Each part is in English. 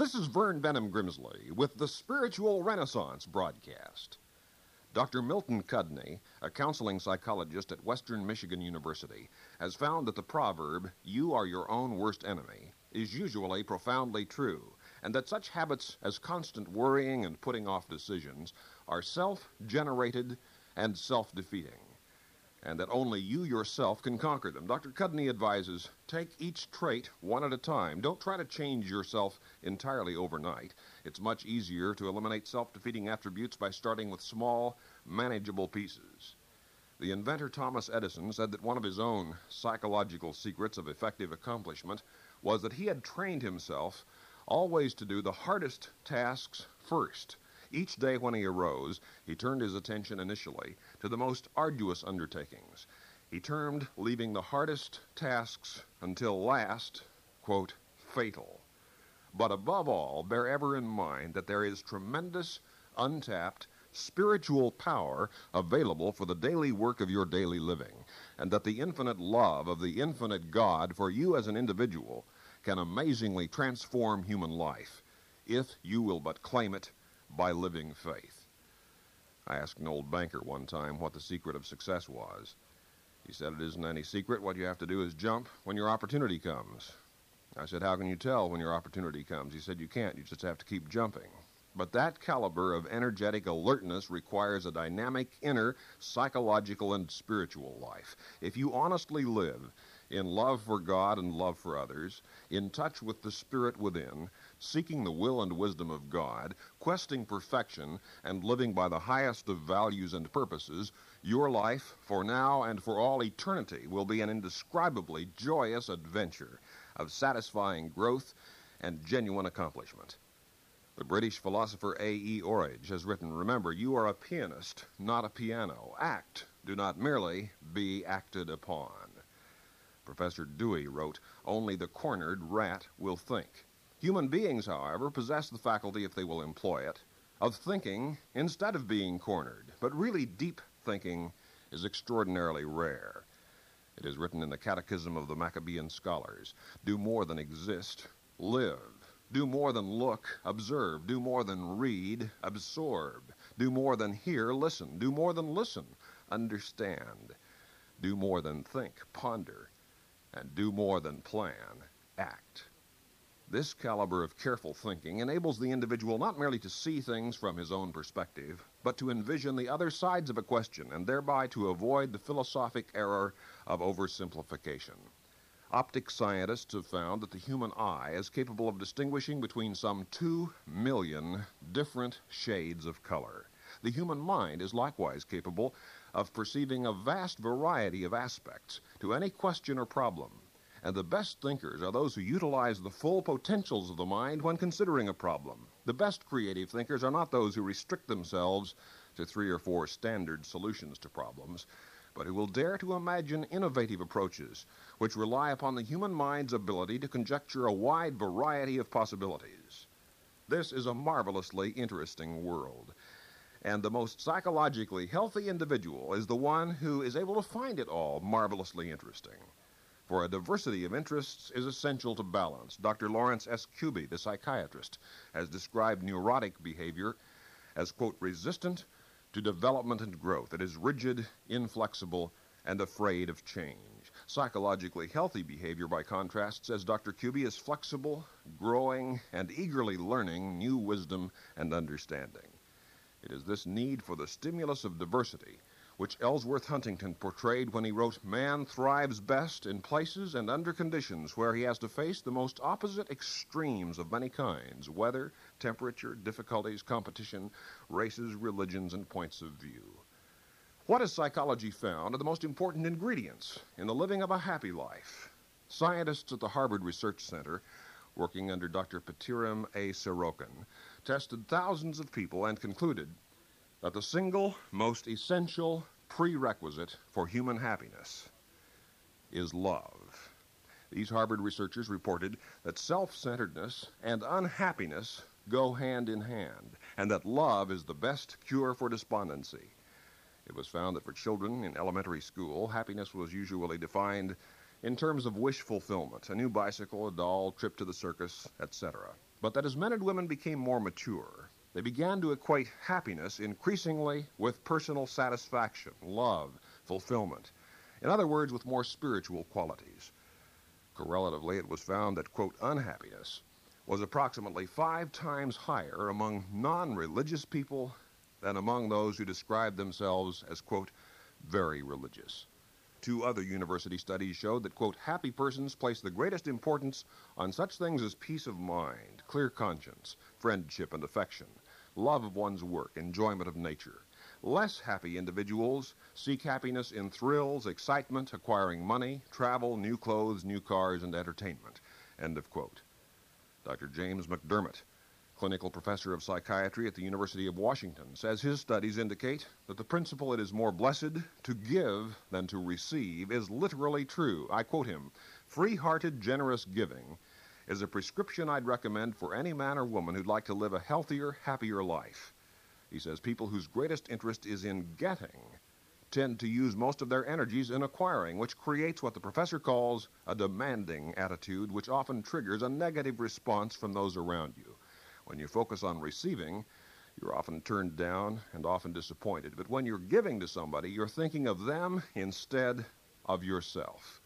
This is Vern Bennom Grimsley with the Spiritual Renaissance broadcast. Dr. Milton Cudney, a counseling psychologist at Western Michigan University, has found that the proverb, you are your own worst enemy, is usually profoundly true, and that such habits as constant worrying and putting off decisions are self generated and self defeating and that only you yourself can conquer them. Dr. Cudney advises take each trait one at a time. Don't try to change yourself entirely overnight. It's much easier to eliminate self defeating attributes by starting with small, manageable pieces. The inventor Thomas Edison said that one of his own psychological secrets of effective accomplishment was that he had trained himself always to do the hardest tasks first each day when he arose, he turned his attention initially to the most arduous undertakings. He termed leaving the hardest tasks until last, quote, fatal. But above all, bear ever in mind that there is tremendous, untapped, spiritual power available for the daily work of your daily living, and that the infinite love of the infinite God for you as an individual can amazingly transform human life if you will but claim it by living faith. I asked an old banker one time what the secret of success was. He said it isn't any secret. What you have to do is jump when your opportunity comes. I said, How can you tell when your opportunity comes? He said, You can't. You just have to keep jumping. But that caliber of energetic alertness requires a dynamic inner psychological and spiritual life. If you honestly live in love for God and love for others, in touch with the Spirit within, seeking the will and wisdom of God, questing perfection, and living by the highest of values and purposes, your life, for now and for all eternity, will be an indescribably joyous adventure of satisfying growth and genuine accomplishment. The British philosopher A.E. Orage has written Remember, you are a pianist, not a piano. Act, do not merely be acted upon. Professor Dewey wrote Only the cornered rat will think. Human beings, however, possess the faculty, if they will employ it, of thinking instead of being cornered. But really deep thinking is extraordinarily rare. It is written in the Catechism of the Maccabean Scholars do more than exist, live. Do more than look, observe. Do more than read, absorb. Do more than hear, listen. Do more than listen, understand. Do more than think, ponder. And do more than plan, act. This caliber of careful thinking enables the individual not merely to see things from his own perspective, but to envision the other sides of a question and thereby to avoid the philosophic error of oversimplification. Optic scientists have found that the human eye is capable of distinguishing between some two million different shades of color. The human mind is likewise capable of perceiving a vast variety of aspects to any question or problem. And the best thinkers are those who utilize the full potentials of the mind when considering a problem. The best creative thinkers are not those who restrict themselves to three or four standard solutions to problems, but who will dare to imagine innovative approaches which rely upon the human mind's ability to conjecture a wide variety of possibilities. This is a marvelously interesting world. And the most psychologically healthy individual is the one who is able to find it all marvelously interesting for a diversity of interests is essential to balance. Dr. Lawrence S. Kubie, the psychiatrist, has described neurotic behavior as, quote, resistant to development and growth. It is rigid, inflexible, and afraid of change. Psychologically healthy behavior, by contrast, says Dr. Kubie, is flexible, growing, and eagerly learning new wisdom and understanding. It is this need for the stimulus of diversity which Ellsworth Huntington portrayed when he wrote Man thrives best in places and under conditions where he has to face the most opposite extremes of many kinds weather, temperature, difficulties, competition, races, religions, and points of view. What has psychology found are the most important ingredients in the living of a happy life? Scientists at the Harvard Research Center, working under Dr. Pitirim A. Sorokin, tested thousands of people and concluded that the single most essential prerequisite for human happiness is love. These Harvard researchers reported that self centeredness and unhappiness go hand in hand, and that love is the best cure for despondency. It was found that for children in elementary school, happiness was usually defined in terms of wish fulfillment a new bicycle, a doll, trip to the circus, etc. but that as men and women became more mature, they began to equate happiness increasingly with personal satisfaction, love, fulfillment. In other words, with more spiritual qualities. Correlatively, it was found that, quote, unhappiness was approximately five times higher among non religious people than among those who described themselves as, quote, very religious. Two other university studies showed that, quote, happy persons place the greatest importance on such things as peace of mind, clear conscience, friendship and affection, love of one's work, enjoyment of nature. Less happy individuals seek happiness in thrills, excitement, acquiring money, travel, new clothes, new cars, and entertainment. End of quote. Dr. James McDermott, clinical professor of psychiatry at the University of Washington, says his studies indicate that the principle it is more blessed to give than to receive is literally true. I quote him Free hearted, generous giving is a prescription I'd recommend for any man or woman who'd like to live a healthier, happier life. He says people whose greatest interest is in getting tend to use most of their energies in acquiring, which creates what the professor calls a demanding attitude, which often triggers a negative response from those around you. When you focus on receiving, you're often turned down and often disappointed. But when you're giving to somebody, you're thinking of them instead of yourself.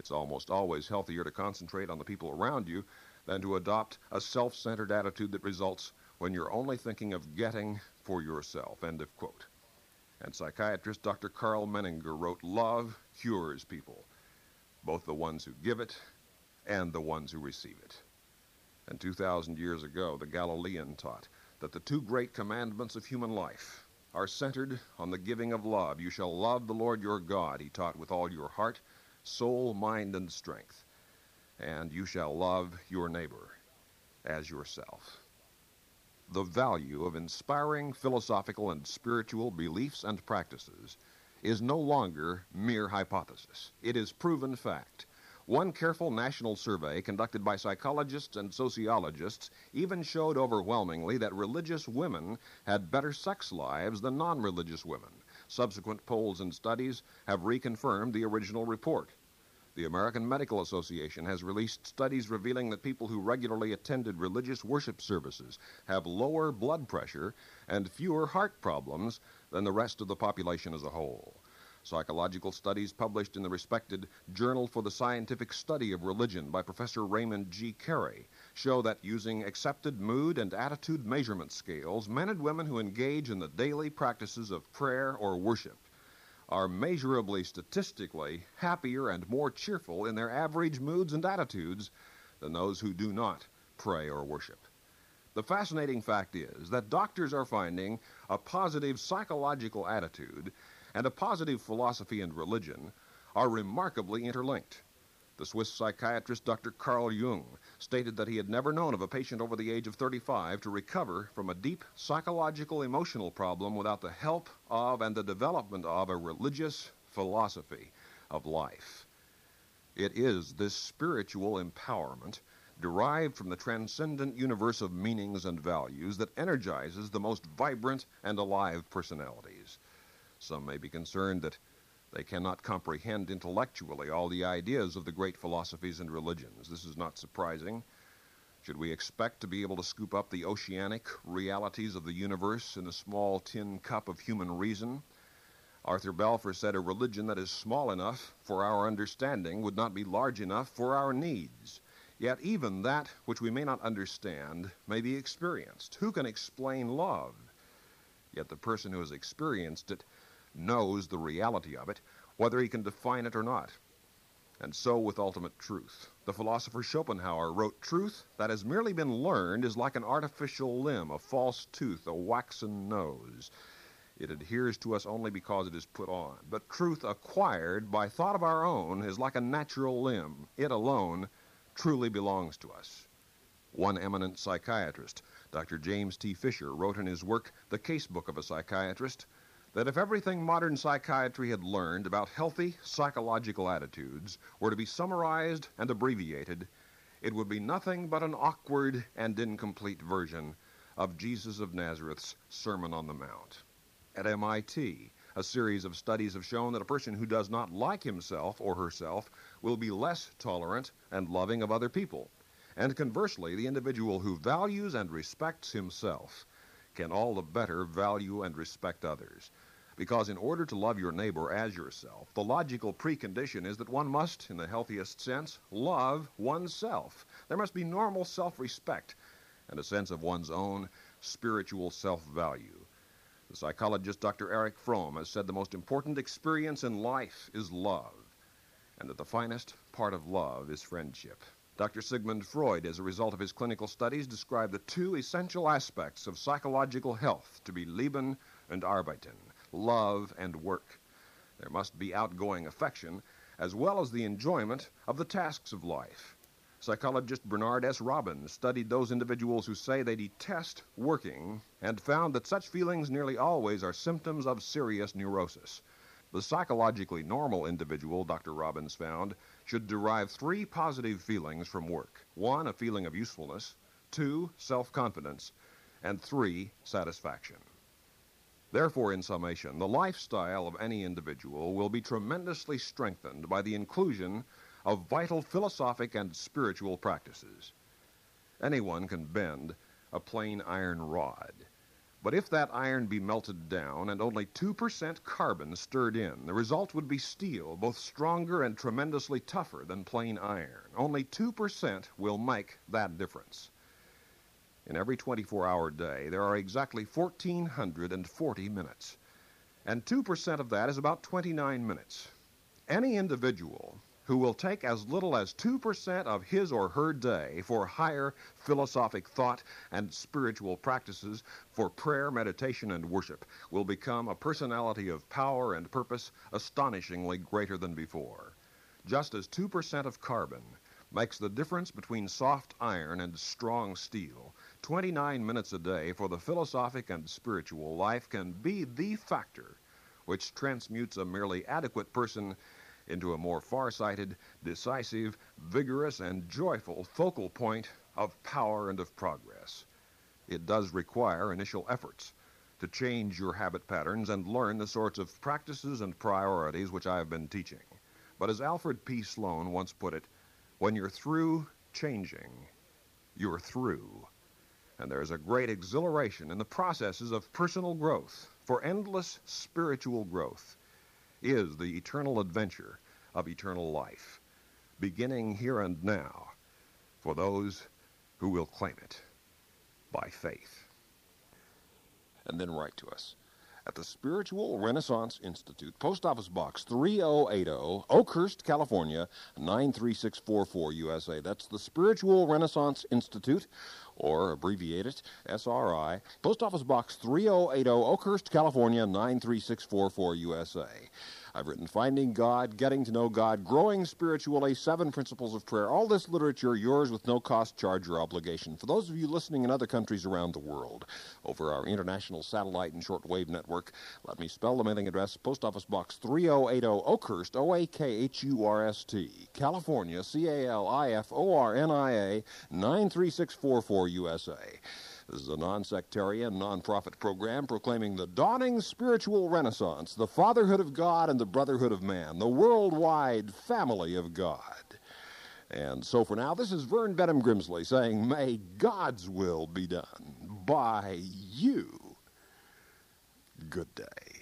It's almost always healthier to concentrate on the people around you than to adopt a self centered attitude that results when you're only thinking of getting for yourself. End of quote. And psychiatrist Dr. Karl Menninger wrote, Love cures people, both the ones who give it and the ones who receive it. And 2,000 years ago, the Galilean taught that the two great commandments of human life are centered on the giving of love. You shall love the Lord your God, he taught, with all your heart, soul, mind, and strength. And you shall love your neighbor as yourself the value of inspiring philosophical and spiritual beliefs and practices is no longer mere hypothesis. It is proven fact. One careful national survey conducted by psychologists and sociologists even showed overwhelmingly that religious women had better sex lives than non religious women. Subsequent polls and studies have reconfirmed the original report. The American Medical Association has released studies revealing that people who regularly attended religious worship services have lower blood pressure and fewer heart problems than the rest of the population as a whole. Psychological studies published in the respected Journal for the Scientific Study of Religion by Professor Raymond G. Carey show that using accepted mood and attitude measurement scales, men and women who engage in the daily practices of prayer or worship are measurably statistically happier and more cheerful in their average moods and attitudes than those who do not pray or worship. The fascinating fact is that doctors are finding a positive psychological attitude and a positive philosophy and religion are remarkably interlinked. The Swiss psychiatrist Dr. Carl Jung stated that he had never known of a patient over the age of 35 to recover from a deep psychological emotional problem without the help of and the development of a religious philosophy of life. It is this spiritual empowerment derived from the transcendent universe of meanings and values that energizes the most vibrant and alive personalities. Some may be concerned that they cannot comprehend intellectually all the ideas of the great philosophies and religions. This is not surprising. Should we expect to be able to scoop up the oceanic realities of the universe in a small tin cup of human reason? Arthur Balfour said a religion that is small enough for our understanding would not be large enough for our needs. Yet even that which we may not understand may be experienced. Who can explain love? Yet the person who has experienced it knows the reality of it, whether he can define it or not. And so with ultimate truth. The philosopher Schopenhauer wrote, Truth that has merely been learned is like an artificial limb, a false tooth, a waxen nose. It adheres to us only because it is put on. But truth acquired by thought of our own is like a natural limb. It alone truly belongs to us. One eminent psychiatrist, Dr. James T. Fisher, wrote in his work, The Casebook of a Psychiatrist, that if everything modern psychiatry had learned about healthy psychological attitudes were to be summarized and abbreviated, it would be nothing but an awkward and incomplete version of Jesus of Nazareth's Sermon on the Mount. At MIT, a series of studies have shown that a person who does not like himself or herself will be less tolerant and loving of other people. And conversely, the individual who values and respects himself can all the better value and respect others. Because in order to love your neighbor as yourself, the logical precondition is that one must, in the healthiest sense, love oneself. There must be normal self respect and a sense of one's own spiritual self value. The psychologist Dr. Erich Fromm has said the most important experience in life is love, and that the finest part of love is friendship. Dr. Sigmund Freud, as a result of his clinical studies, described the two essential aspects of psychological health to be Leben and Arbeiten, love and work. There must be outgoing affection, as well as the enjoyment of the tasks of life. Psychologist Bernard S. Robbins studied those individuals who say they detest working and found that such feelings nearly always are symptoms of serious neurosis. The psychologically normal individual, Dr. Robbins found, should derive three positive feelings from work one, a feeling of usefulness, two, self confidence, and three, satisfaction. Therefore, in summation, the lifestyle of any individual will be tremendously strengthened by the inclusion of vital philosophic and spiritual practices. Anyone can bend a plain iron rod. But if that iron be melted down and only 2% carbon stirred in, the result would be steel, both stronger and tremendously tougher than plain iron. Only 2% will make that difference. In every 24 hour day, there are exactly 1,440 minutes. And 2% of that is about 29 minutes. Any individual who will take as little as 2% of his or her day for higher philosophic thought and spiritual practices for prayer, meditation, and worship will become a personality of power and purpose astonishingly greater than before. Just as 2% of carbon makes the difference between soft iron and strong steel, 29 minutes a day for the philosophic and spiritual life can be the factor which transmutes a merely adequate person into a more far-sighted, decisive, vigorous, and joyful focal point of power and of progress. It does require initial efforts to change your habit patterns and learn the sorts of practices and priorities which I have been teaching. But as Alfred P. Sloan once put it, when you're through changing, you're through. And there's a great exhilaration in the processes of personal growth, for endless spiritual growth is the eternal adventure of eternal life, beginning here and now for those who will claim it by faith. And then write to us at the Spiritual Renaissance Institute, Post Office Box 3080, Oakhurst, California 93644 USA. That's the Spiritual Renaissance Institute, or abbreviate it SRI, Post Office Box 3080, Oakhurst, California 93644 USA. I've written Finding God, Getting to Know God, Growing Spiritually, Seven Principles of Prayer. All this literature yours with no cost, charge, or obligation. For those of you listening in other countries around the world, over our international satellite and shortwave network, let me spell the mailing address Post Office Box 3080 Oakhurst, O A K H U R S T, California, C A L I F O R N I A 93644 USA. This is a non sectarian, non profit program proclaiming the dawning spiritual renaissance, the fatherhood of God and the brotherhood of man, the worldwide family of God. And so for now, this is Vern Bennom Grimsley saying, May God's will be done by you. Good day.